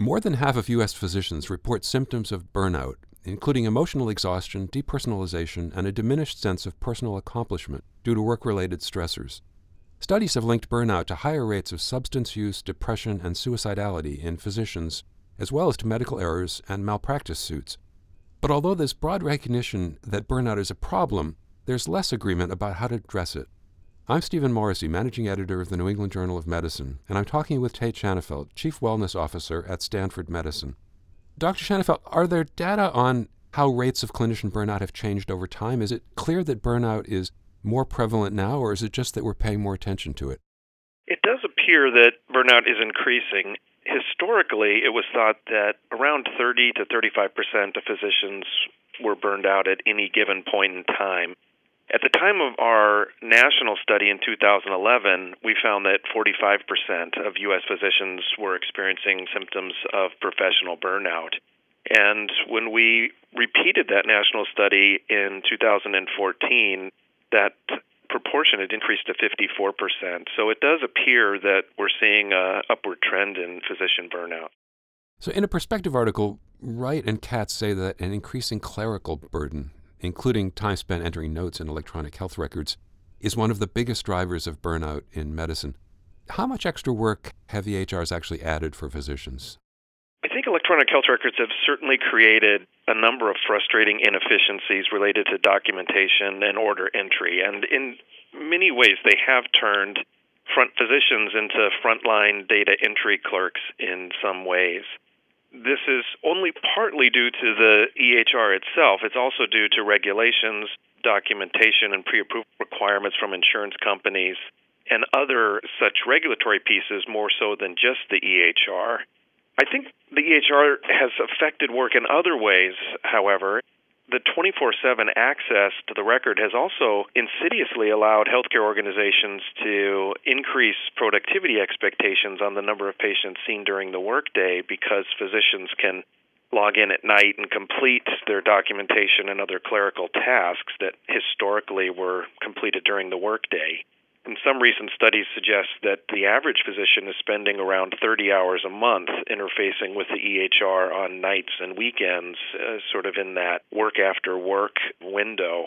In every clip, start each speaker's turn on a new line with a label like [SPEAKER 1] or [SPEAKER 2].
[SPEAKER 1] More than half of U.S. physicians report symptoms of burnout, including emotional exhaustion, depersonalization, and a diminished sense of personal accomplishment due to work related stressors. Studies have linked burnout to higher rates of substance use, depression, and suicidality in physicians, as well as to medical errors and malpractice suits. But although there's broad recognition that burnout is a problem, there's less agreement about how to address it. I'm Stephen Morrissey, managing editor of the New England Journal of Medicine, and I'm talking with Tait Shanafelt, chief wellness officer at Stanford Medicine. Dr. Shanafelt, are there data on how rates of clinician burnout have changed over time? Is it clear that burnout is more prevalent now, or is it just that we're paying more attention to it?
[SPEAKER 2] It does appear that burnout is increasing. Historically, it was thought that around 30 to 35 percent of physicians were burned out at any given point in time. At the time of our national study in 2011, we found that 45% of U.S. physicians were experiencing symptoms of professional burnout. And when we repeated that national study in 2014, that proportion had increased to 54%. So it does appear that we're seeing an upward trend in physician burnout.
[SPEAKER 1] So, in a perspective article, Wright and Katz say that an increasing clerical burden including time spent entering notes in electronic health records, is one of the biggest drivers of burnout in medicine. How much extra work have EHRs actually added for physicians?
[SPEAKER 2] I think electronic health records have certainly created a number of frustrating inefficiencies related to documentation and order entry. And in many ways, they have turned front physicians into frontline data entry clerks in some ways this is only partly due to the EHR itself. It's also due to regulations, documentation, and pre approval requirements from insurance companies and other such regulatory pieces more so than just the EHR. I think the EHR has affected work in other ways, however the 24 7 access to the record has also insidiously allowed healthcare organizations to increase productivity expectations on the number of patients seen during the workday because physicians can log in at night and complete their documentation and other clerical tasks that historically were completed during the workday. And some recent studies suggest that the average physician is spending around 30 hours a month interfacing with the EHR on nights and weekends, uh, sort of in that work after work window.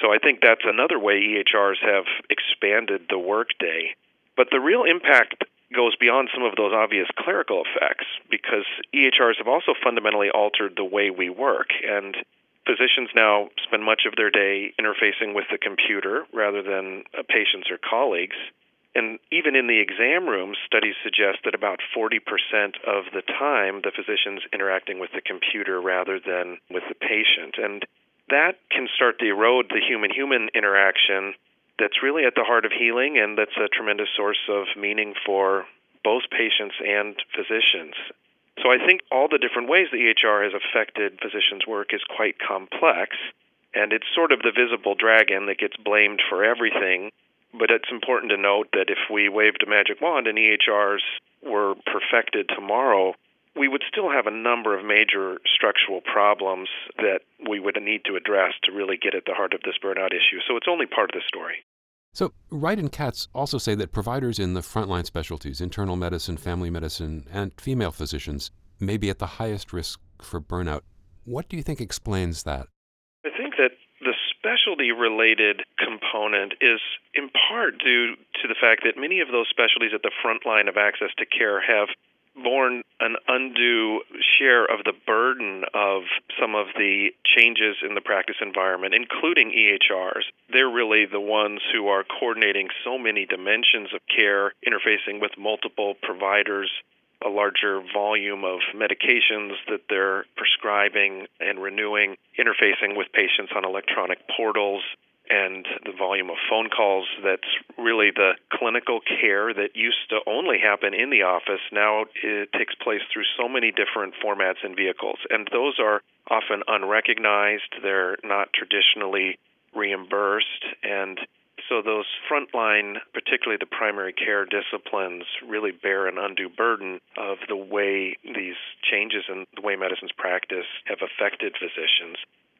[SPEAKER 2] So I think that's another way EHRs have expanded the workday. But the real impact goes beyond some of those obvious clerical effects because EHRs have also fundamentally altered the way we work. And physicians now spend much of their day interfacing with the computer rather than uh, patients or colleagues. And even in the exam rooms, studies suggest that about 40% of the time the physician's interacting with the computer rather than with the patient. And that can start to erode the human human interaction that's really at the heart of healing and that's a tremendous source of meaning for both patients and physicians. So I think all the different ways the EHR has affected physicians' work is quite complex, and it's sort of the visible dragon that gets blamed for everything. But it's important to note that if we waved a magic wand and EHRs were perfected tomorrow, we would still have a number of major structural problems that we would need to address to really get at the heart of this burnout issue. So it's only part of the story.
[SPEAKER 1] So, Wright and Katz also say that providers in the frontline specialties, internal medicine, family medicine, and female physicians, may be at the highest risk for burnout. What do you think explains that?
[SPEAKER 2] I think that the specialty related component is in part due to the fact that many of those specialties at the front line of access to care have borne an undue share of the burden of some of the changes in the practice environment, including EHRs. They're really the ones who are coordinating so many dimensions of care, interfacing with multiple providers, a larger volume of medications that they're prescribing and renewing, interfacing with patients on electronic portals, and the volume of phone calls that's really the clinical care that used to only happen in the office now it takes place through so many different formats and vehicles. And those are often unrecognized they're not traditionally reimbursed. And so those frontline particularly the primary care disciplines really bear an undue burden of the way these changes in the way medicine's practice have affected physicians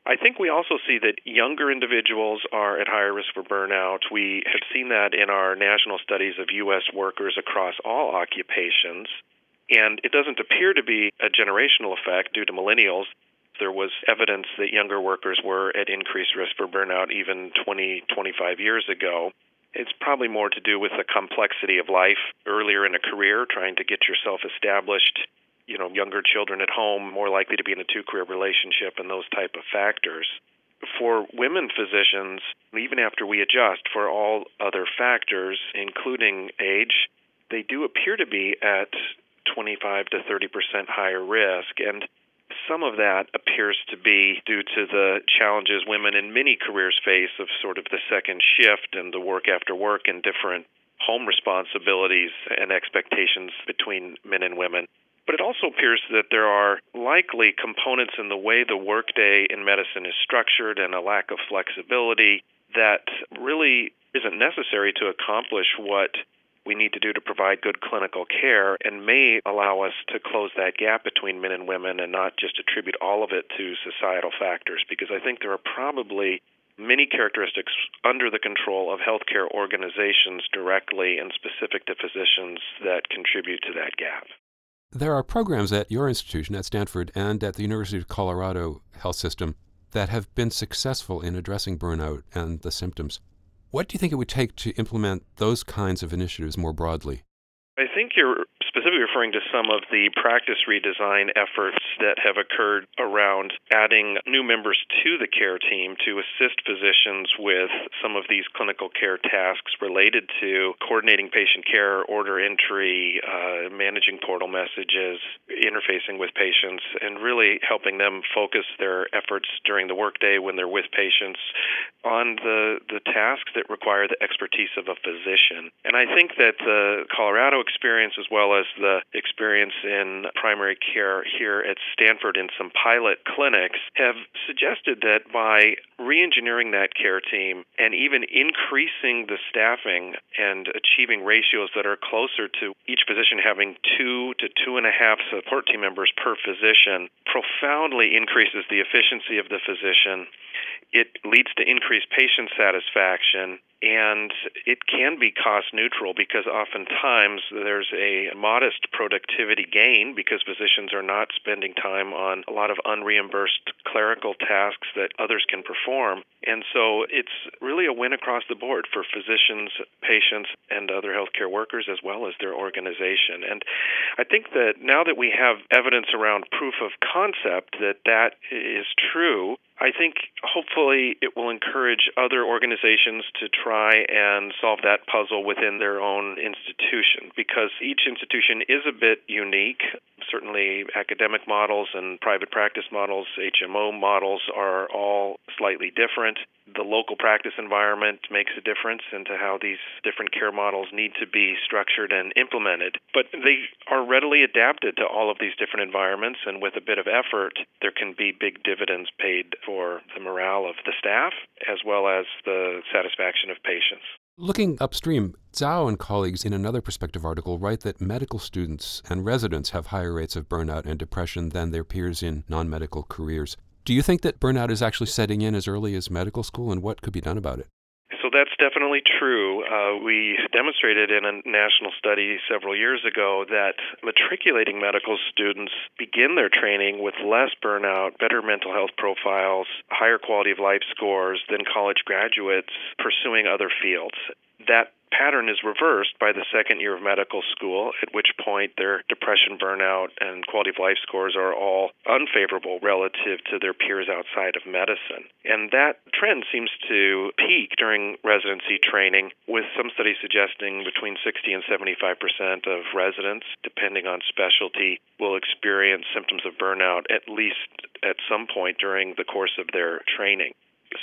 [SPEAKER 2] I think we also see that younger individuals are at higher risk for burnout. We have seen that in our national studies of U.S. workers across all occupations. And it doesn't appear to be a generational effect due to millennials. There was evidence that younger workers were at increased risk for burnout even 20, 25 years ago. It's probably more to do with the complexity of life earlier in a career, trying to get yourself established. You know, younger children at home, more likely to be in a two career relationship, and those type of factors. For women physicians, even after we adjust for all other factors, including age, they do appear to be at 25 to 30 percent higher risk. And some of that appears to be due to the challenges women in many careers face of sort of the second shift and the work after work and different home responsibilities and expectations between men and women. But it also appears that there are likely components in the way the workday in medicine is structured and a lack of flexibility that really isn't necessary to accomplish what we need to do to provide good clinical care and may allow us to close that gap between men and women and not just attribute all of it to societal factors because I think there are probably many characteristics under the control of healthcare organizations directly and specific to physicians that contribute to that gap.
[SPEAKER 1] There are programs at your institution at Stanford and at the University of Colorado Health System that have been successful in addressing burnout and the symptoms. What do you think it would take to implement those kinds of initiatives more broadly?
[SPEAKER 2] I think you're specifically referring to some of the practice redesign efforts that have occurred around adding new members to the care team to assist physicians with some of these clinical care tasks related to coordinating patient care, order entry, uh, managing portal messages, interfacing with patients, and really helping them focus their efforts during the workday when they're with patients on the, the tasks that require the expertise of a physician. And I think that the Colorado experience, as well as the experience in primary care here at Stanford in some pilot clinics have suggested that by reengineering that care team and even increasing the staffing and achieving ratios that are closer to each physician having two to two and a half support team members per physician profoundly increases the efficiency of the physician. It leads to increased patient satisfaction and it can be cost neutral because oftentimes there's a modest productivity gain because physicians are not spending time on a lot of unreimbursed clerical tasks that others can perform. And so it's really a win across the board for physicians, patients, and other healthcare workers as well as their organization. And I think that now that we have evidence around proof of concept that that is true, I think hopefully it will encourage other organizations to try and solve that puzzle within their own institution because each institution is a bit unique. Certainly, academic models and private practice models, HMO models, are all slightly different the local practice environment makes a difference into how these different care models need to be structured and implemented. But they are readily adapted to all of these different environments, and with a bit of effort, there can be big dividends paid for the morale of the staff as well as the satisfaction of patients.
[SPEAKER 1] Looking upstream, Zhao and colleagues in another perspective article write that medical students and residents have higher rates of burnout and depression than their peers in non medical careers. Do you think that burnout is actually setting in as early as medical school, and what could be done about it?
[SPEAKER 2] So that's definitely true. Uh, we demonstrated in a national study several years ago that matriculating medical students begin their training with less burnout, better mental health profiles, higher quality of life scores than college graduates pursuing other fields. That pattern is reversed by the second year of medical school, at which point their depression, burnout, and quality of life scores are all unfavorable relative to their peers outside of medicine. And that trend seems to peak during residency training, with some studies suggesting between 60 and 75 percent of residents, depending on specialty, will experience symptoms of burnout at least at some point during the course of their training.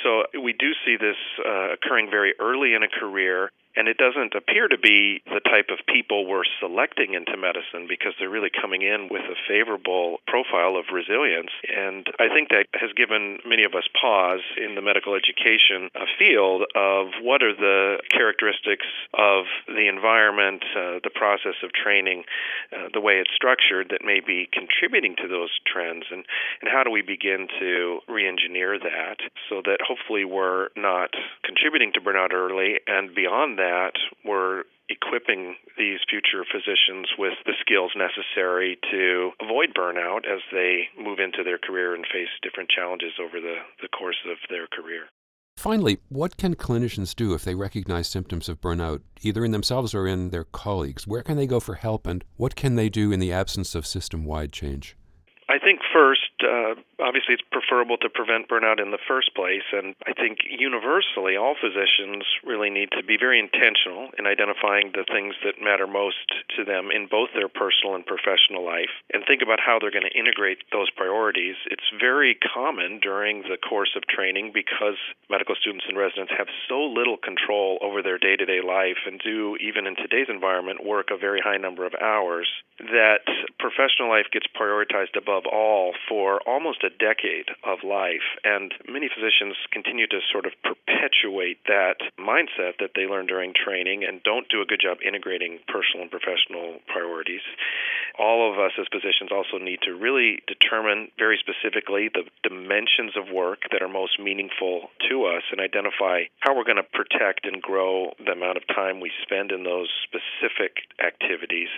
[SPEAKER 2] So we do see this uh, occurring very early in a career and it doesn't appear to be the type of people we're selecting into medicine because they're really coming in with a favorable profile of resilience. And I think that has given many of us pause in the medical education uh, field of what are the characteristics of the environment, uh, the process of training, uh, the way it's structured that may be contributing to those trends, and, and how do we begin to re engineer that so that hopefully we're not contributing to burnout early and beyond that that, we're equipping these future physicians with the skills necessary to avoid burnout as they move into their career and face different challenges over the, the course of their career.
[SPEAKER 1] Finally, what can clinicians do if they recognize symptoms of burnout, either in themselves or in their colleagues? Where can they go for help, and what can they do in the absence of system wide change?
[SPEAKER 2] I think first, uh, obviously, it's preferable to prevent burnout in the first place. And I think universally, all physicians really need to be very intentional in identifying the things that matter most to them in both their personal and professional life and think about how they're going to integrate those priorities. It's very common during the course of training because medical students and residents have so little control over their day to day life and do, even in today's environment, work a very high number of hours that professional life gets prioritized above above all for almost a decade of life. And many physicians continue to sort of perpetuate that mindset that they learned during training and don't do a good job integrating personal and professional priorities. All of us as physicians also need to really determine very specifically the dimensions of work that are most meaningful to us and identify how we're going to protect and grow the amount of time we spend in those specific activities.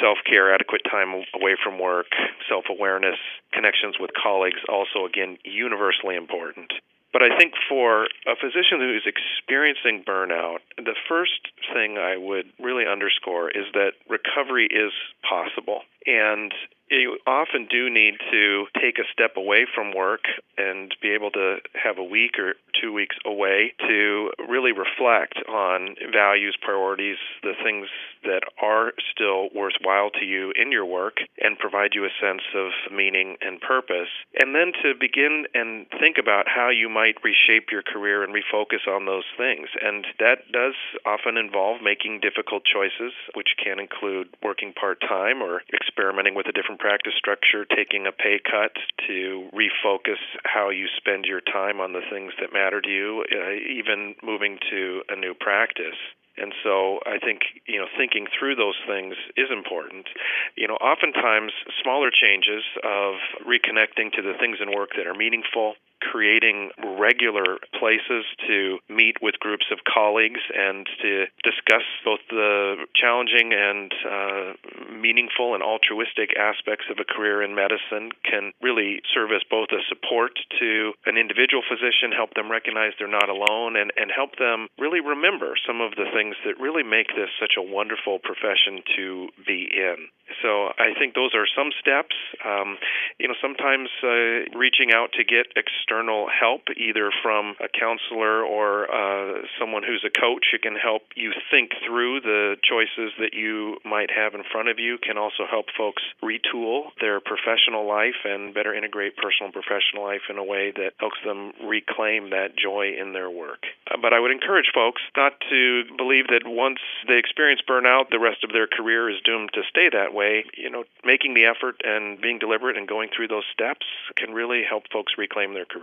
[SPEAKER 2] Self care, adequate time away from work, self awareness, connections with colleagues, also, again, universally important. But I think for a physician who is experiencing burnout, the first thing I would really underscore is that recovery is possible. And you often do need to take a step away from work and be able to have a week or two weeks away to really reflect on values, priorities, the things that are still worthwhile to you in your work and provide you a sense of meaning and purpose. And then to begin and think about how you might reshape your career and refocus on those things. And that does often involve making difficult choices, which can include working part time or experimenting with a different practice structure, taking a pay cut to refocus how you spend your time on the things that matter to you, uh, even moving to a new practice. And so I think, you know, thinking through those things is important. You know, oftentimes smaller changes of reconnecting to the things in work that are meaningful, creating regular places to meet with groups of colleagues and to discuss both the challenging and uh, meaningful and altruistic aspects of a career in medicine can really serve as both a support to an individual physician, help them recognize they're not alone, and, and help them really remember some of the things that really make this such a wonderful profession to be in. So I think those are some steps. Um, you know, sometimes uh, reaching out to get external help, either from a counselor or uh, someone who's a coach who can help you think through the choices that you might have in front of you, can also help folks retool their professional life and better integrate personal and professional life in a way that helps them reclaim that joy in their work. Uh, but I would encourage folks not to believe that once they experience burnout, the rest of their career is doomed to stay that way. You know, making the effort and being deliberate and going through those steps can really help folks reclaim their career.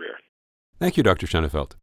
[SPEAKER 1] Thank you, Dr. Shanafelt.